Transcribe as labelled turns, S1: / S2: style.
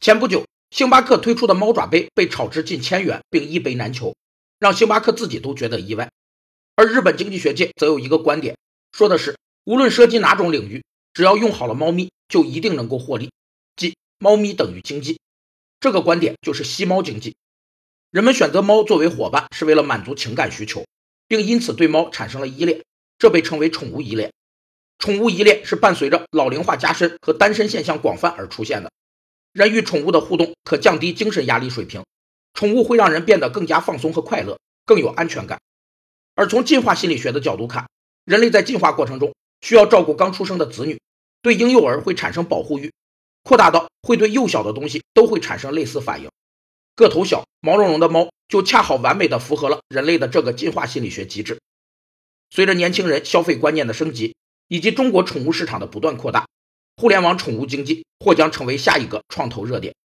S1: 前不久，星巴克推出的猫爪杯被炒至近千元，并一杯难求，让星巴克自己都觉得意外。而日本经济学界则有一个观点，说的是无论涉及哪种领域，只要用好了猫咪，就一定能够获利，即猫咪等于经济。这个观点就是吸猫经济。人们选择猫作为伙伴，是为了满足情感需求，并因此对猫产生了依恋，这被称为宠物依恋。宠物依恋是伴随着老龄化加深和单身现象广泛而出现的。人与宠物的互动可降低精神压力水平，宠物会让人变得更加放松和快乐，更有安全感。而从进化心理学的角度看，人类在进化过程中需要照顾刚出生的子女，对婴幼儿会产生保护欲，扩大到会对幼小的东西都会产生类似反应。个头小、毛茸茸的猫就恰好完美的符合了人类的这个进化心理学机制。随着年轻人消费观念的升级，以及中国宠物市场的不断扩大。互联网宠物经济或将成为下一个创投热点。